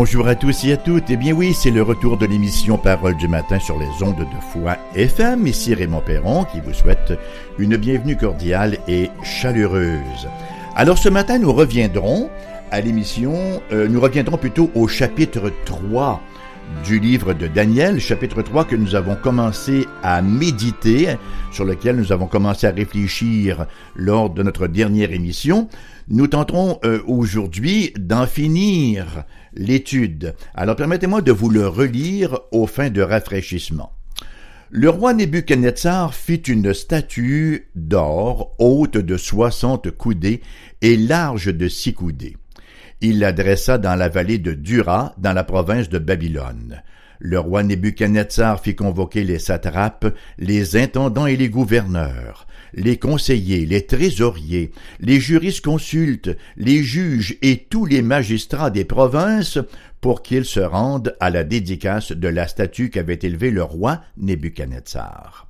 Bonjour à tous et à toutes. Eh bien oui, c'est le retour de l'émission Parole du matin sur les ondes de foi FM. Ici Raymond Perron qui vous souhaite une bienvenue cordiale et chaleureuse. Alors ce matin, nous reviendrons à l'émission, euh, nous reviendrons plutôt au chapitre 3 du livre de Daniel, chapitre 3 que nous avons commencé à méditer, sur lequel nous avons commencé à réfléchir lors de notre dernière émission. Nous tenterons euh, aujourd'hui d'en finir l'étude. Alors permettez-moi de vous le relire aux fins de rafraîchissement. Le roi Nebuchadnezzar fit une statue d'or haute de soixante coudées et large de six coudées. Il la dressa dans la vallée de Dura, dans la province de Babylone. Le roi Nebuchadnezzar fit convoquer les satrapes, les intendants et les gouverneurs les conseillers, les trésoriers, les jurisconsultes, les juges et tous les magistrats des provinces pour qu'ils se rendent à la dédicace de la statue qu'avait élevée le roi Nebuchadnezzar.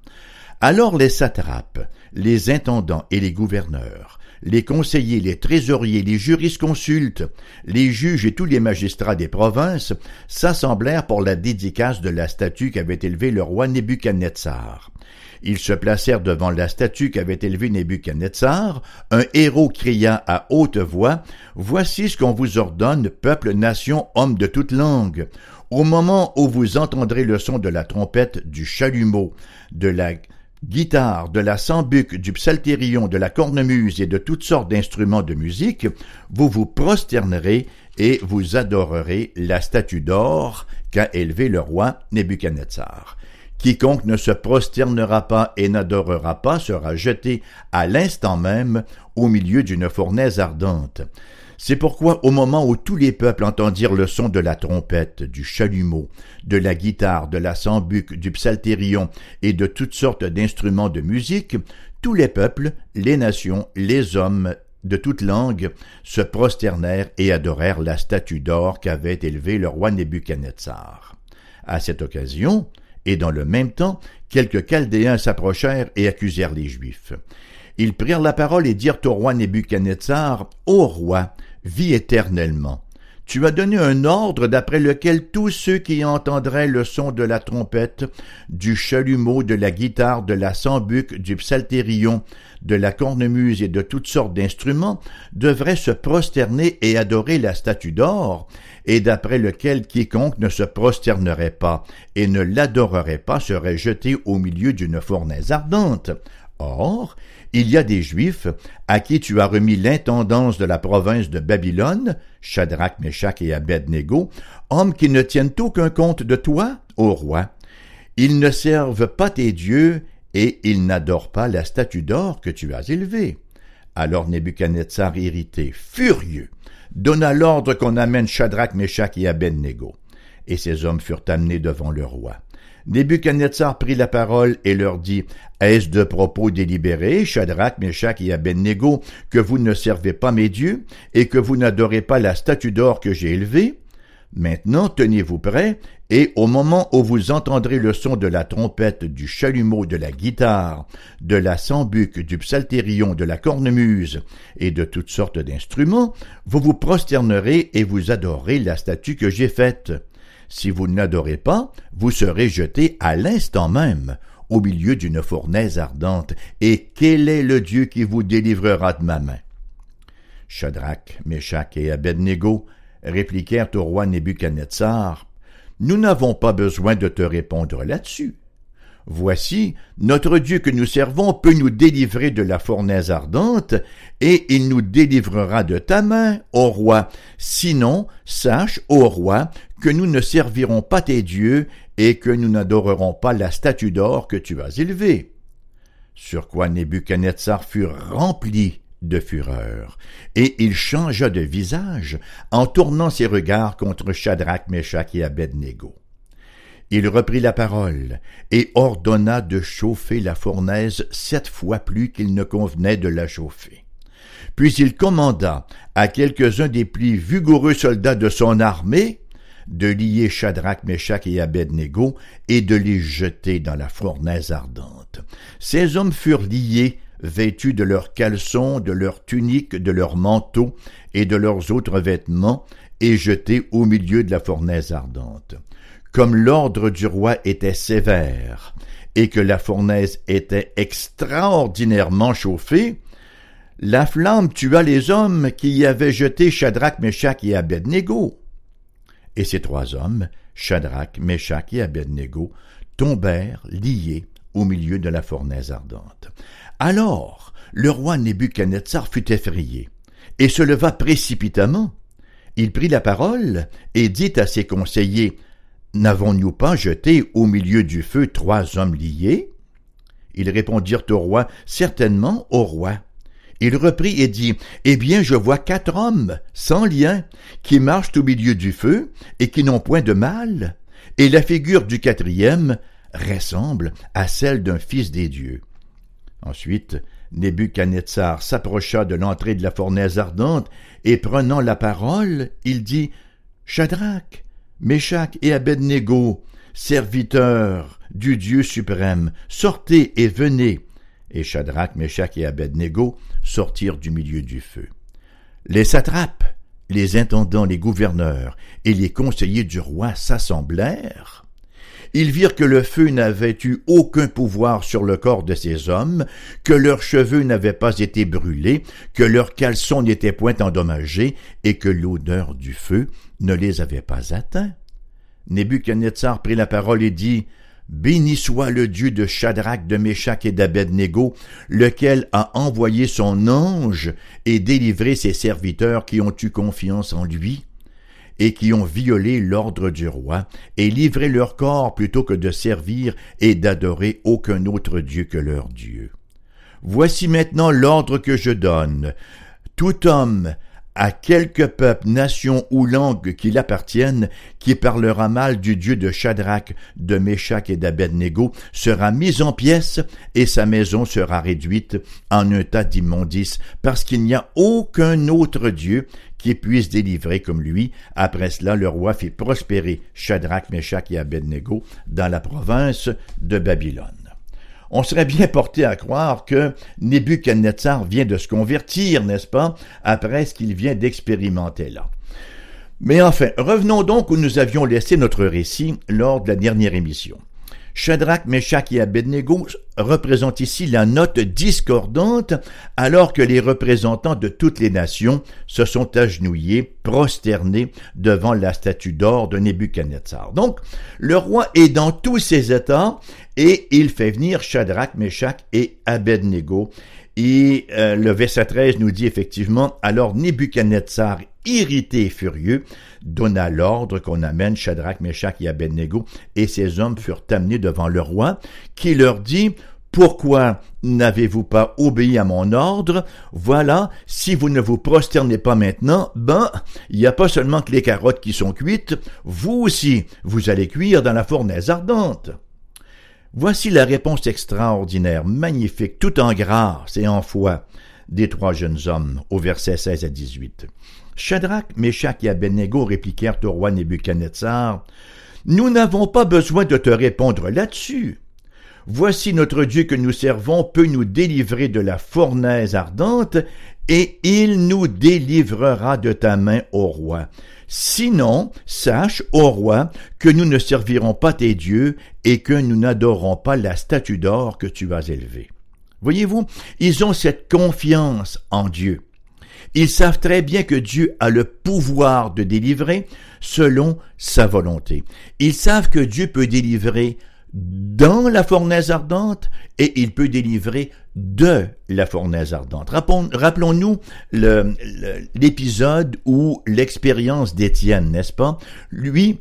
Alors les satrapes, les intendants et les gouverneurs, les conseillers, les trésoriers, les jurisconsultes, les juges et tous les magistrats des provinces s'assemblèrent pour la dédicace de la statue qu'avait élevée le roi Nebuchadnezzar. Ils se placèrent devant la statue qu'avait élevée Nebuchadnezzar. Un héros cria à haute voix, Voici ce qu'on vous ordonne, peuple, nation, homme de toute langue. Au moment où vous entendrez le son de la trompette, du chalumeau, de la guitare, de la sambuc, du psaltérion, de la cornemuse et de toutes sortes d'instruments de musique, vous vous prosternerez et vous adorerez la statue d'or qu'a élevée le roi Nebuchadnezzar. Quiconque ne se prosternera pas et n'adorera pas sera jeté à l'instant même au milieu d'une fournaise ardente. C'est pourquoi au moment où tous les peuples entendirent le son de la trompette, du chalumeau, de la guitare, de la sambuc, du psaltérion et de toutes sortes d'instruments de musique, tous les peuples, les nations, les hommes de toute langue se prosternèrent et adorèrent la statue d'or qu'avait élevée le roi Nebuchadnezzar. À cette occasion, et dans le même temps, quelques Chaldéens s'approchèrent et accusèrent les Juifs. Ils prirent la parole et dirent au roi Nebuchadnezzar, Ô roi, vis éternellement. Tu as donné un ordre d'après lequel tous ceux qui entendraient le son de la trompette, du chalumeau, de la guitare, de la sambuc, du psaltérion, de la cornemuse et de toutes sortes d'instruments devraient se prosterner et adorer la statue d'or, et d'après lequel quiconque ne se prosternerait pas et ne l'adorerait pas serait jeté au milieu d'une fournaise ardente. Or, il y a des Juifs à qui tu as remis l'intendance de la province de Babylone, Shadrach, Meshach et Abednego, hommes qui ne tiennent aucun compte de toi, ô roi. Ils ne servent pas tes dieux et ils n'adorent pas la statue d'or que tu as élevée. Alors Nebuchadnezzar irrité, furieux, donna l'ordre qu'on amène Shadrach, Meshach et Abednego. Et ces hommes furent amenés devant le roi. Nebuchadnezzar prit la parole et leur dit, Est-ce de propos délibérés, Shadrach, Meshach et Abednego, que vous ne servez pas mes dieux, et que vous n'adorez pas la statue d'or que j'ai élevée? Maintenant tenez-vous prêts, et au moment où vous entendrez le son de la trompette, du chalumeau, de la guitare, de la sambuc, du psaltérion, de la cornemuse et de toutes sortes d'instruments, vous vous prosternerez et vous adorez la statue que j'ai faite. Si vous n'adorez pas, vous serez jeté à l'instant même au milieu d'une fournaise ardente, et quel est le Dieu qui vous délivrera de ma main? Shadrach, Meshach et Abednego répliquèrent au roi Nebuchadnezzar, Nous n'avons pas besoin de te répondre là-dessus. Voici, notre Dieu que nous servons peut nous délivrer de la fournaise ardente, et il nous délivrera de ta main, ô roi. Sinon, sache, ô roi, que nous ne servirons pas tes dieux, et que nous n'adorerons pas la statue d'or que tu as élevée. Sur quoi Nebuchadnezzar fut rempli de fureur, et il changea de visage en tournant ses regards contre Shadrach, Meshach et Abednego. Il reprit la parole et ordonna de chauffer la fournaise sept fois plus qu'il ne convenait de la chauffer. Puis il commanda à quelques-uns des plus vigoureux soldats de son armée de lier Shadrach, Meshach et Abednego et de les jeter dans la fournaise ardente. Ces hommes furent liés vêtus de leurs caleçons, de leurs tuniques, de leurs manteaux et de leurs autres vêtements, et jeté au milieu de la fournaise ardente. Comme l'ordre du roi était sévère, et que la fournaise était extraordinairement chauffée, la flamme tua les hommes qui y avaient jeté Shadrach, Meshach et Abednego. Et ces trois hommes, Shadrach, Meshach et Abednego, tombèrent liés au milieu de la fournaise ardente. Alors le roi Nebuchadnezzar fut effrayé, et se leva précipitamment. Il prit la parole et dit à ses conseillers N'avons-nous pas jeté au milieu du feu trois hommes liés? Ils répondirent au roi Certainement, au roi. Il reprit et dit Eh bien, je vois quatre hommes, sans lien, qui marchent au milieu du feu et qui n'ont point de mal. Et la figure du quatrième ressemble à celle d'un fils des dieux. Ensuite, Nebuchadnezzar s'approcha de l'entrée de la fournaise ardente, et prenant la parole, il dit Shadrach, Meshach et Abednego, serviteurs du Dieu suprême, sortez et venez. Et Shadrach, Meshach et Abednego sortirent du milieu du feu. Les satrapes, les intendants, les gouverneurs et les conseillers du roi s'assemblèrent ils virent que le feu n'avait eu aucun pouvoir sur le corps de ces hommes, que leurs cheveux n'avaient pas été brûlés, que leurs caleçons n'étaient point endommagés, et que l'odeur du feu ne les avait pas atteints. Nebuchadnezzar prit la parole et dit Béni soit le Dieu de Shadrach, de Meshach et d'Abednego, lequel a envoyé son ange et délivré ses serviteurs qui ont eu confiance en lui et qui ont violé l'ordre du roi, et livré leur corps plutôt que de servir et d'adorer aucun autre Dieu que leur Dieu. Voici maintenant l'ordre que je donne. Tout homme à quelque peuple, nation ou langue qu'il appartienne, qui parlera mal du Dieu de Shadrach, de Meshach et d'Abednego, sera mis en pièces et sa maison sera réduite en un tas d'immondices, parce qu'il n'y a aucun autre Dieu qui puisse délivrer comme lui. Après cela, le roi fit prospérer Shadrach, Meshach et Abednego dans la province de Babylone on serait bien porté à croire que Nebuchadnezzar vient de se convertir, n'est-ce pas, après ce qu'il vient d'expérimenter là. Mais enfin, revenons donc où nous avions laissé notre récit lors de la dernière émission. Shadrach, Meshach et Abednego représentent ici la note discordante alors que les représentants de toutes les nations se sont agenouillés, prosternés devant la statue d'or de Nebuchadnezzar. Donc, le roi est dans tous ses états et il fait venir Shadrach, Meshach et Abednego. Et euh, le verset 13 nous dit effectivement, alors Nebuchadnezzar, irrité et furieux, donna l'ordre qu'on amène Shadrach, Meshach et Abednego, et ces hommes furent amenés devant le roi, qui leur dit, pourquoi n'avez-vous pas obéi à mon ordre? Voilà, si vous ne vous prosternez pas maintenant, ben, il n'y a pas seulement que les carottes qui sont cuites, vous aussi, vous allez cuire dans la fournaise ardente. Voici la réponse extraordinaire, magnifique, tout en grâce et en foi des trois jeunes hommes, au verset 16 à 18. Shadrach, Meshach et Abednego répliquèrent au roi Nebuchadnezzar, Nous n'avons pas besoin de te répondre là-dessus. Voici notre Dieu que nous servons peut nous délivrer de la fournaise ardente, et il nous délivrera de ta main, au roi. Sinon, sache, ô roi, que nous ne servirons pas tes dieux et que nous n'adorons pas la statue d'or que tu as élevée. Voyez-vous, ils ont cette confiance en Dieu. Ils savent très bien que Dieu a le pouvoir de délivrer selon sa volonté. Ils savent que Dieu peut délivrer dans la fournaise ardente et il peut délivrer de la fournaise ardente. Rappelons-nous l'épisode où l'expérience d'Étienne, n'est-ce pas? Lui,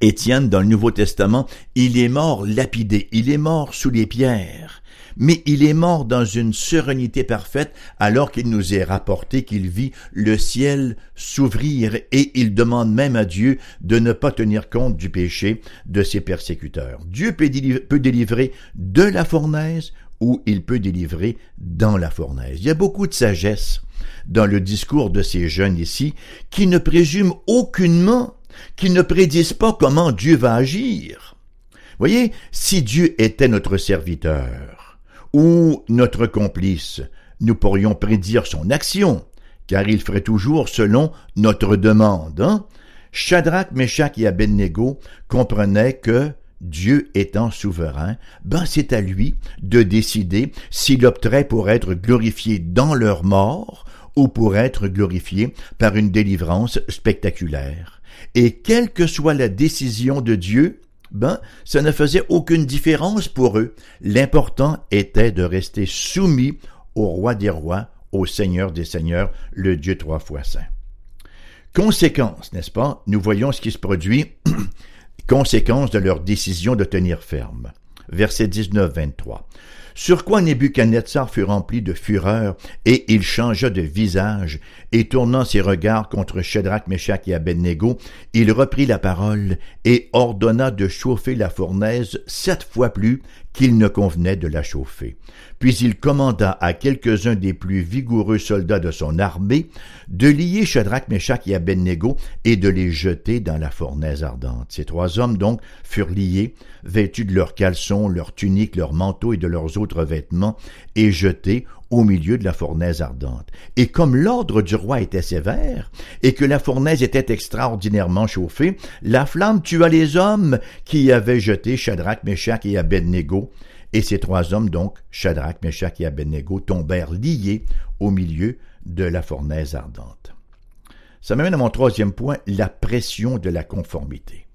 Étienne, dans le Nouveau Testament, il est mort lapidé, il est mort sous les pierres mais il est mort dans une sérénité parfaite alors qu'il nous est rapporté qu'il vit le ciel s'ouvrir et il demande même à Dieu de ne pas tenir compte du péché de ses persécuteurs. Dieu peut délivrer de la fournaise ou il peut délivrer dans la fournaise. Il y a beaucoup de sagesse dans le discours de ces jeunes ici qui ne présument aucunement, qui ne prédisent pas comment Dieu va agir. Voyez, si Dieu était notre serviteur, ou notre complice, nous pourrions prédire son action, car il ferait toujours selon notre demande. Hein? Shadrach, Meshach et Abednego comprenaient que Dieu étant souverain, ben c'est à lui de décider s'il opterait pour être glorifié dans leur mort ou pour être glorifié par une délivrance spectaculaire. Et quelle que soit la décision de Dieu, ben, ça ne faisait aucune différence pour eux. L'important était de rester soumis au roi des rois, au Seigneur des seigneurs, le Dieu trois fois saint. Conséquence, n'est-ce pas? Nous voyons ce qui se produit, conséquence de leur décision de tenir ferme. Verset 19-23. Sur quoi Nebuchadnezzar fut rempli de fureur, et il changea de visage, et tournant ses regards contre Shadrach, Meshach et Abednego, il reprit la parole, et ordonna de chauffer la fournaise sept fois plus qu'il ne convenait de la chauffer. Puis il commanda à quelques-uns des plus vigoureux soldats de son armée de lier Shadrach, Meshach et Abednego et de les jeter dans la fournaise ardente. Ces trois hommes donc furent liés, vêtus de leurs caleçons, leurs tuniques, leurs manteaux et de leurs autres vêtements, et jetés au milieu de la fournaise ardente. Et comme l'ordre du roi était sévère, et que la fournaise était extraordinairement chauffée, la flamme tua les hommes qui avaient jeté Shadrach, Meshach et Abednego, et ces trois hommes, donc, Shadrach, Meshach et Abednego, tombèrent liés au milieu de la fournaise ardente. Ça m'amène à mon troisième point, la pression de la conformité.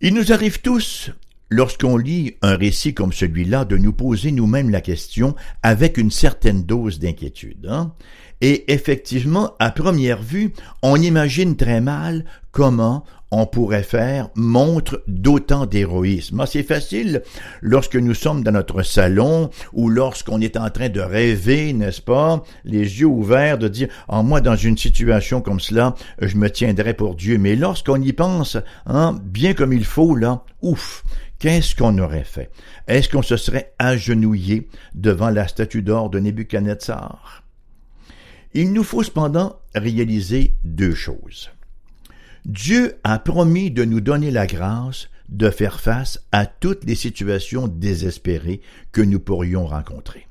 Il nous arrive tous, lorsqu'on lit un récit comme celui-là, de nous poser nous-mêmes la question avec une certaine dose d'inquiétude. Hein? Et effectivement, à première vue, on imagine très mal comment on pourrait faire montre d'autant d'héroïsme. Ah, c'est facile lorsque nous sommes dans notre salon ou lorsqu'on est en train de rêver, n'est-ce pas, les yeux ouverts, de dire en ah, moi dans une situation comme cela, je me tiendrai pour Dieu. Mais lorsqu'on y pense, hein, bien comme il faut là, ouf, qu'est-ce qu'on aurait fait? Est-ce qu'on se serait agenouillé devant la statue d'or de Nebuchadnezzar? Il nous faut cependant réaliser deux choses. Dieu a promis de nous donner la grâce de faire face à toutes les situations désespérées que nous pourrions rencontrer.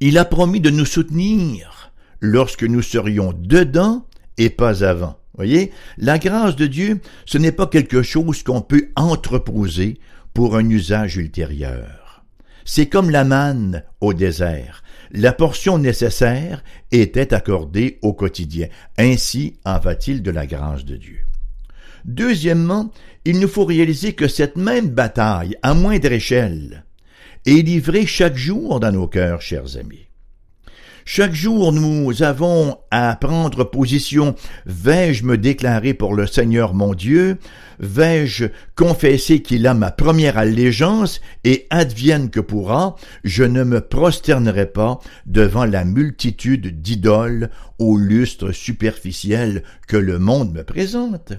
Il a promis de nous soutenir lorsque nous serions dedans et pas avant. Voyez, la grâce de Dieu, ce n'est pas quelque chose qu'on peut entreposer pour un usage ultérieur. C'est comme la manne au désert la portion nécessaire était accordée au quotidien. Ainsi en va-t-il de la grâce de Dieu. Deuxièmement, il nous faut réaliser que cette même bataille, à moindre échelle, est livrée chaque jour dans nos cœurs, chers amis. Chaque jour, nous avons à prendre position. Vais-je me déclarer pour le Seigneur mon Dieu? Vais-je confesser qu'il a ma première allégeance et advienne que pourra, je ne me prosternerai pas devant la multitude d'idoles au lustre superficiel que le monde me présente?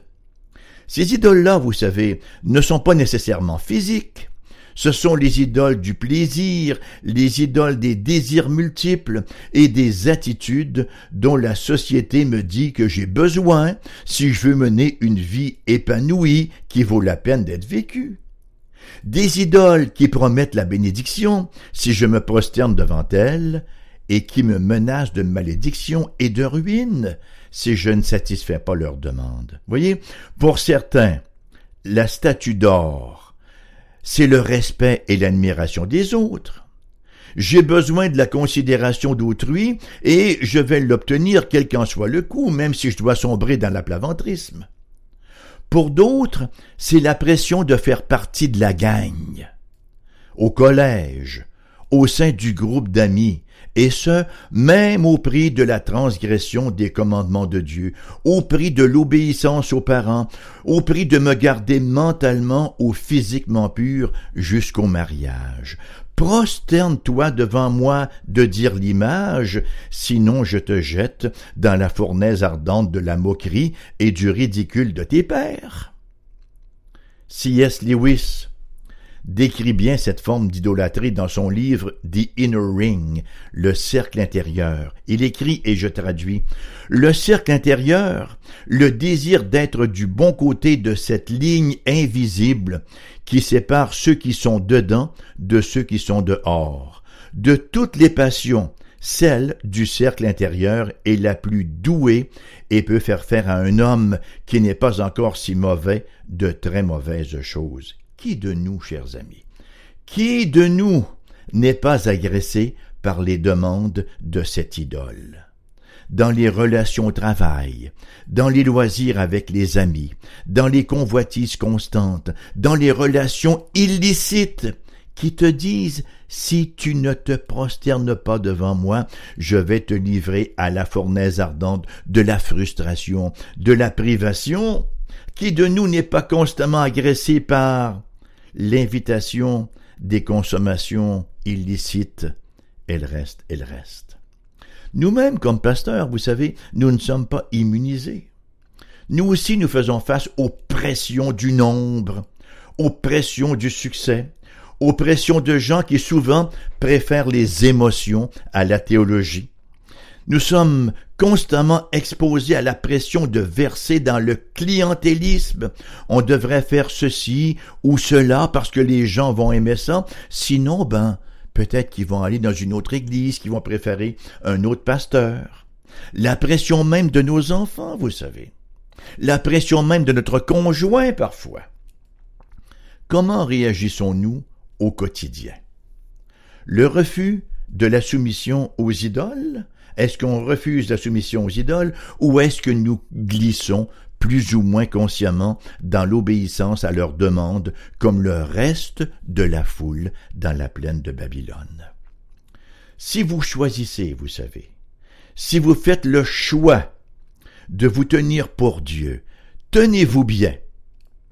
Ces idoles-là, vous savez, ne sont pas nécessairement physiques. Ce sont les idoles du plaisir, les idoles des désirs multiples et des attitudes dont la société me dit que j'ai besoin si je veux mener une vie épanouie qui vaut la peine d'être vécue. Des idoles qui promettent la bénédiction si je me prosterne devant elles, et qui me menacent de malédiction et de ruine si je ne satisfais pas leurs demandes. Voyez, pour certains, la statue d'or c'est le respect et l'admiration des autres. J'ai besoin de la considération d'autrui et je vais l'obtenir quel qu'en soit le coût, même si je dois sombrer dans l'aplaventrisme. Pour d'autres, c'est la pression de faire partie de la gang. Au collège, au sein du groupe d'amis, et ce, même au prix de la transgression des commandements de Dieu, au prix de l'obéissance aux parents, au prix de me garder mentalement ou physiquement pur jusqu'au mariage. Prosterne-toi devant moi de dire l'image, sinon je te jette dans la fournaise ardente de la moquerie et du ridicule de tes pères. C.S. Lewis décrit bien cette forme d'idolâtrie dans son livre The Inner Ring, le cercle intérieur. Il écrit, et je traduis, Le cercle intérieur, le désir d'être du bon côté de cette ligne invisible qui sépare ceux qui sont dedans de ceux qui sont dehors. De toutes les passions, celle du cercle intérieur est la plus douée et peut faire faire à un homme qui n'est pas encore si mauvais de très mauvaises choses. Qui de nous, chers amis, qui de nous n'est pas agressé par les demandes de cette idole? dans les relations au travail, dans les loisirs avec les amis, dans les convoitises constantes, dans les relations illicites qui te disent si tu ne te prosternes pas devant moi, je vais te livrer à la fournaise ardente de la frustration, de la privation, qui de nous n'est pas constamment agressé par l'invitation des consommations illicites. Elle reste, elle reste. Nous-mêmes, comme pasteurs, vous savez, nous ne sommes pas immunisés. Nous aussi, nous faisons face aux pressions du nombre, aux pressions du succès, aux pressions de gens qui souvent préfèrent les émotions à la théologie. Nous sommes constamment exposés à la pression de verser dans le clientélisme. On devrait faire ceci ou cela parce que les gens vont aimer ça. Sinon, ben, peut-être qu'ils vont aller dans une autre église, qu'ils vont préférer un autre pasteur. La pression même de nos enfants, vous savez. La pression même de notre conjoint parfois. Comment réagissons-nous au quotidien? Le refus de la soumission aux idoles? Est-ce qu'on refuse la soumission aux idoles ou est-ce que nous glissons plus ou moins consciemment dans l'obéissance à leurs demandes comme le reste de la foule dans la plaine de Babylone? Si vous choisissez, vous savez, si vous faites le choix de vous tenir pour Dieu, tenez-vous bien.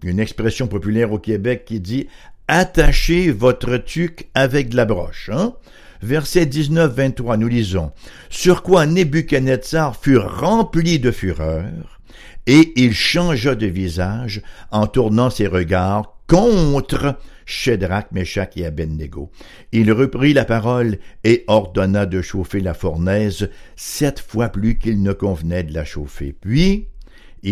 Une expression populaire au Québec qui dit attachez votre tuque avec de la broche. Hein? Verset 19-23, nous lisons Sur quoi Nebuchadnezzar fut rempli de fureur, et il changea de visage en tournant ses regards contre Shadrach, Meshach et Abednego. Il reprit la parole et ordonna de chauffer la fournaise sept fois plus qu'il ne convenait de la chauffer. Puis,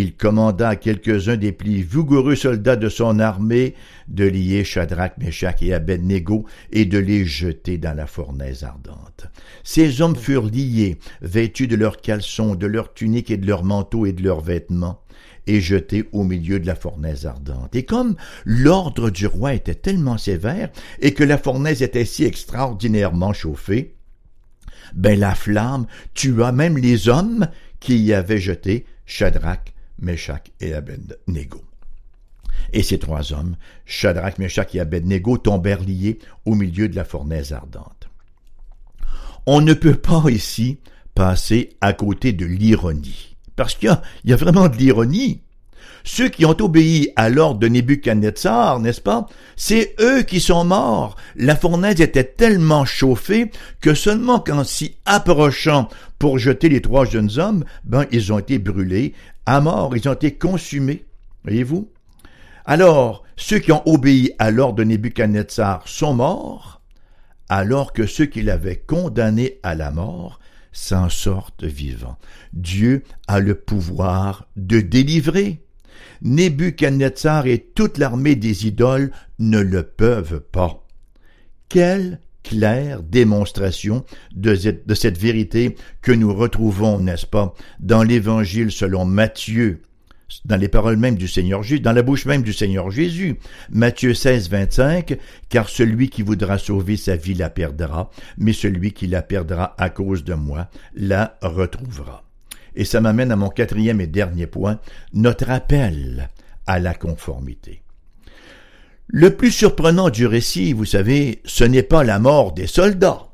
il commanda à quelques-uns des plus vigoureux soldats de son armée de lier Shadrach, Meshach et Abednego et de les jeter dans la fournaise ardente. Ces hommes furent liés, vêtus de leurs caleçons, de leurs tuniques et de leurs manteaux et de leurs vêtements et jetés au milieu de la fournaise ardente. Et comme l'ordre du roi était tellement sévère et que la fournaise était si extraordinairement chauffée, ben la flamme tua même les hommes qui y avaient jeté Shadrach, Meshach et Abednego. Et ces trois hommes, Shadrach, Meshach et Abednego, tombèrent liés au milieu de la fournaise ardente. On ne peut pas ici passer à côté de l'ironie, parce qu'il y, y, a vraiment de l'ironie. Ceux qui ont obéi à l'ordre de Nebuchadnezzar, n'est-ce pas, c'est eux qui sont morts. La fournaise était tellement chauffée que seulement qu'en s'y approchant pour jeter les trois jeunes hommes, ben, ils ont été brûlés à mort, ils ont été consumés. Voyez-vous? Alors, ceux qui ont obéi à l'ordre de Nebuchadnezzar sont morts, alors que ceux qui l'avaient condamné à la mort s'en sortent vivants. Dieu a le pouvoir de délivrer. Nebuchadnezzar et toute l'armée des idoles ne le peuvent pas. Quelle claire démonstration de cette, vérité que nous retrouvons, n'est-ce pas, dans l'Évangile selon Matthieu, dans les paroles mêmes du Seigneur Jésus, dans la bouche même du Seigneur Jésus. Matthieu 16, 25, car celui qui voudra sauver sa vie la perdra, mais celui qui la perdra à cause de moi la retrouvera. Et ça m'amène à mon quatrième et dernier point, notre appel à la conformité. Le plus surprenant du récit, vous savez, ce n'est pas la mort des soldats.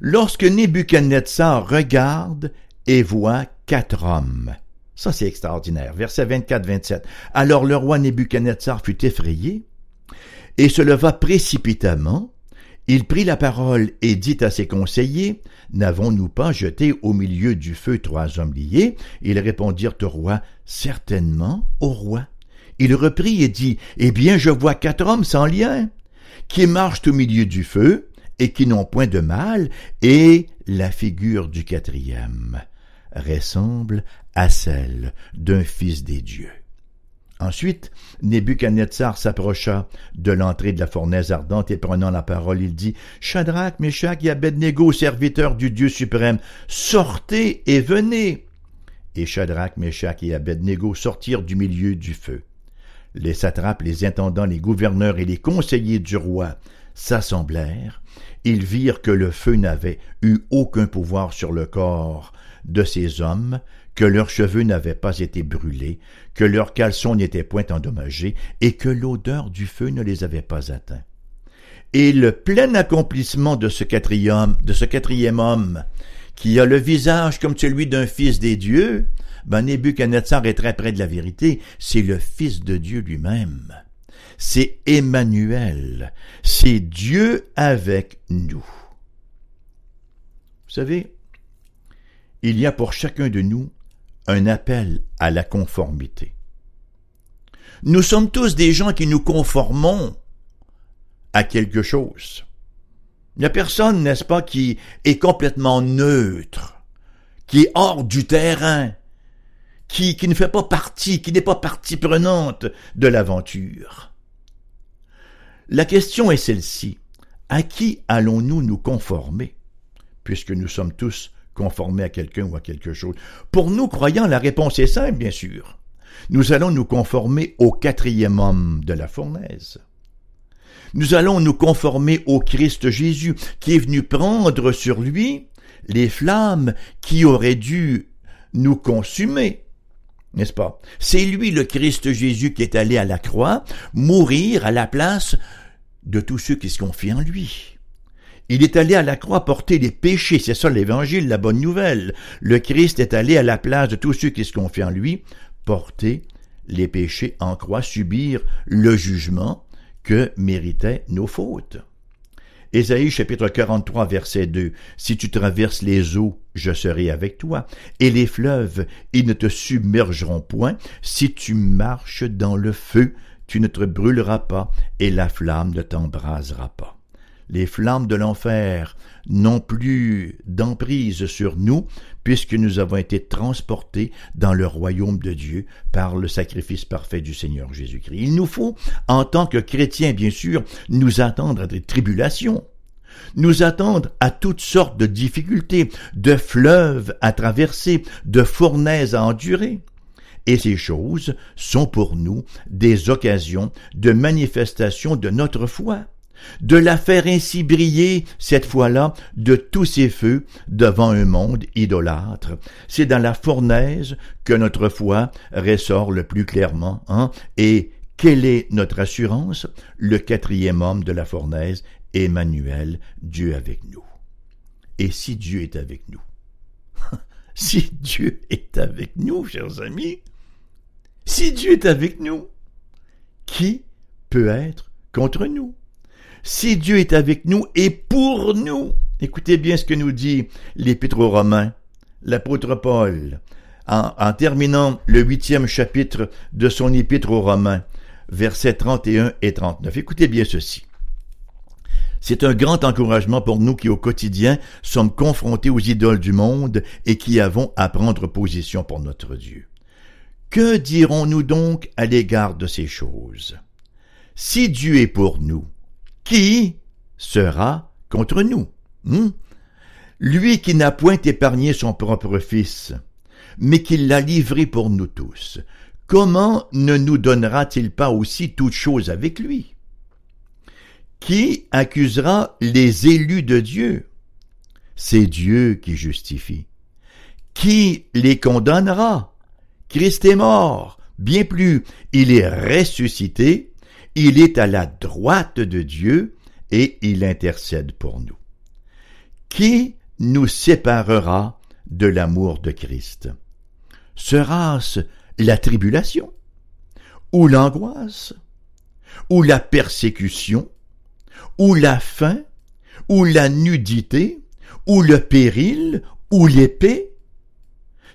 Lorsque Nebuchadnezzar regarde et voit quatre hommes. Ça, c'est extraordinaire. Verset 24-27. Alors le roi Nebuchadnezzar fut effrayé et se leva précipitamment. Il prit la parole et dit à ses conseillers, N'avons-nous pas jeté au milieu du feu trois hommes liés? Ils répondirent au roi, Certainement, au roi. Il reprit et dit, Eh bien, je vois quatre hommes sans lien, qui marchent au milieu du feu, et qui n'ont point de mal, et la figure du quatrième ressemble à celle d'un fils des dieux. Ensuite, Nebuchadnezzar s'approcha de l'entrée de la fournaise ardente et prenant la parole, il dit, Shadrach, Meshach et Abednego, serviteurs du Dieu suprême, sortez et venez. Et Shadrach, Meshach et Abednego sortirent du milieu du feu. Les satrapes, les intendants, les gouverneurs et les conseillers du roi s'assemblèrent. Ils virent que le feu n'avait eu aucun pouvoir sur le corps de ces hommes, que leurs cheveux n'avaient pas été brûlés, que leurs caleçons n'étaient point endommagés, et que l'odeur du feu ne les avait pas atteints. Et le plein accomplissement de ce quatrième, de ce quatrième homme, qui a le visage comme celui d'un fils des dieux, ben Nebuchadnezzar est très près de la vérité, c'est le Fils de Dieu lui-même. C'est Emmanuel, c'est Dieu avec nous. Vous savez, il y a pour chacun de nous un appel à la conformité. Nous sommes tous des gens qui nous conformons à quelque chose. Il n'y a personne, n'est-ce pas, qui est complètement neutre, qui est hors du terrain, qui, qui ne fait pas partie, qui n'est pas partie prenante de l'aventure. La question est celle-ci. À qui allons-nous nous conformer, puisque nous sommes tous conformés à quelqu'un ou à quelque chose? Pour nous, croyants, la réponse est simple, bien sûr. Nous allons nous conformer au quatrième homme de la fournaise. Nous allons nous conformer au Christ Jésus, qui est venu prendre sur lui les flammes qui auraient dû nous consumer n'est-ce pas? C'est lui, le Christ Jésus, qui est allé à la croix, mourir à la place de tous ceux qui se confient en lui. Il est allé à la croix porter les péchés, c'est ça l'évangile, la bonne nouvelle. Le Christ est allé à la place de tous ceux qui se confient en lui, porter les péchés en croix, subir le jugement que méritaient nos fautes. Ésaïe chapitre 43 verset 2. Si tu traverses les eaux, je serai avec toi, et les fleuves, ils ne te submergeront point. Si tu marches dans le feu, tu ne te brûleras pas, et la flamme ne t'embrasera pas. Les flammes de l'enfer n'ont plus d'emprise sur nous, puisque nous avons été transportés dans le royaume de Dieu par le sacrifice parfait du Seigneur Jésus-Christ. Il nous faut, en tant que chrétiens, bien sûr, nous attendre à des tribulations, nous attendre à toutes sortes de difficultés, de fleuves à traverser, de fournaises à endurer. Et ces choses sont pour nous des occasions de manifestation de notre foi de la faire ainsi briller, cette fois-là, de tous ses feux devant un monde idolâtre. C'est dans la fournaise que notre foi ressort le plus clairement, hein? Et quelle est notre assurance? Le quatrième homme de la fournaise, Emmanuel, Dieu avec nous. Et si Dieu est avec nous? si Dieu est avec nous, chers amis, si Dieu est avec nous, qui peut être contre nous? Si Dieu est avec nous et pour nous. Écoutez bien ce que nous dit l'Épître aux Romains, l'apôtre Paul, en, terminant le huitième chapitre de son Épître aux Romains, versets 31 et 39. Écoutez bien ceci. C'est un grand encouragement pour nous qui au quotidien sommes confrontés aux idoles du monde et qui avons à prendre position pour notre Dieu. Que dirons-nous donc à l'égard de ces choses? Si Dieu est pour nous, qui sera contre nous hmm? Lui qui n'a point épargné son propre Fils, mais qui l'a livré pour nous tous, comment ne nous donnera-t-il pas aussi toutes choses avec lui? Qui accusera les élus de Dieu? C'est Dieu qui justifie. Qui les condamnera? Christ est mort, bien plus, il est ressuscité, il est à la droite de Dieu et il intercède pour nous. Qui nous séparera de l'amour de Christ? Sera-ce la tribulation? Ou l'angoisse? Ou la persécution? Ou la faim? Ou la nudité? Ou le péril? Ou l'épée?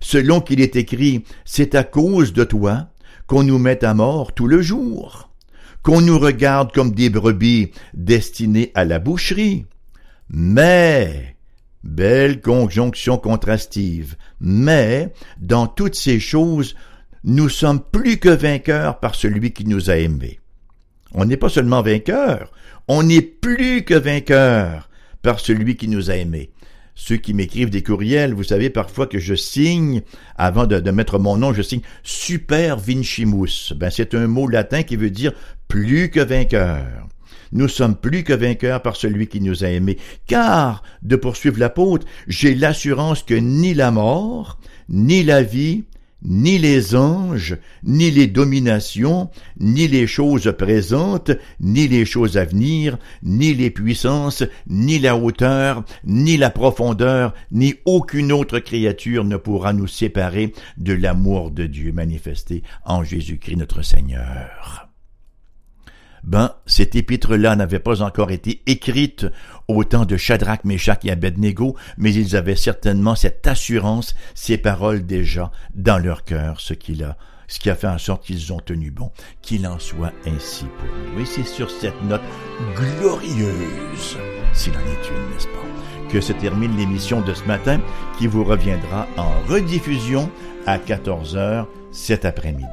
Selon qu'il est écrit, c'est à cause de toi qu'on nous met à mort tout le jour qu'on nous regarde comme des brebis destinées à la boucherie. Mais, belle conjonction contrastive, mais, dans toutes ces choses, nous sommes plus que vainqueurs par celui qui nous a aimés. On n'est pas seulement vainqueurs, on est plus que vainqueurs par celui qui nous a aimés. Ceux qui m'écrivent des courriels, vous savez parfois que je signe, avant de, mettre mon nom, je signe super vincimus. Ben, c'est un mot latin qui veut dire plus que vainqueur. Nous sommes plus que vainqueurs par celui qui nous a aimés. Car, de poursuivre l'apôtre, j'ai l'assurance que ni la mort, ni la vie, ni les anges, ni les dominations, ni les choses présentes, ni les choses à venir, ni les puissances, ni la hauteur, ni la profondeur, ni aucune autre créature ne pourra nous séparer de l'amour de Dieu manifesté en Jésus-Christ notre Seigneur ben, cette épître-là n'avait pas encore été écrite au temps de Shadrach, Meshach et Abednego, mais ils avaient certainement cette assurance, ces paroles déjà dans leur cœur, ce qui a, ce qui a fait en sorte qu'ils ont tenu bon. Qu'il en soit ainsi pour nous. Et c'est sur cette note glorieuse, s'il en est une, n'est-ce pas, que se termine l'émission de ce matin, qui vous reviendra en rediffusion à 14 heures cet après-midi.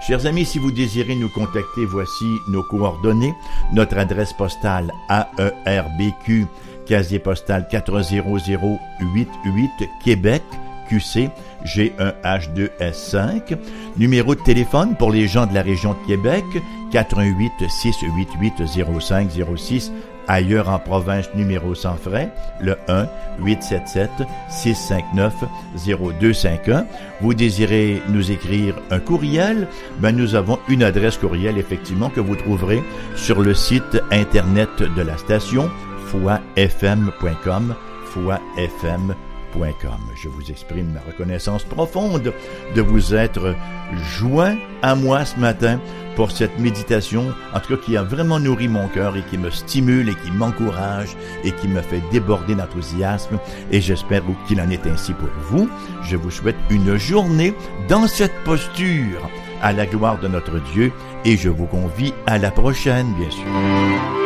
Chers amis, si vous désirez nous contacter, voici nos coordonnées. Notre adresse postale AERBQ, casier postal 40088 Québec, QC G1H2S5. Numéro de téléphone pour les gens de la région de Québec, 418 688 0506 ailleurs en province numéro sans frais, le 1 877 659 0251. Vous désirez nous écrire un courriel, ben nous avons une adresse courriel effectivement que vous trouverez sur le site internet de la station foifm.com foifm.com. Je vous exprime ma reconnaissance profonde de vous être joint à moi ce matin pour cette méditation, en tout cas qui a vraiment nourri mon cœur et qui me stimule et qui m'encourage et qui me fait déborder d'enthousiasme. Et j'espère qu'il en est ainsi pour vous. Je vous souhaite une journée dans cette posture à la gloire de notre Dieu et je vous convie à la prochaine, bien sûr.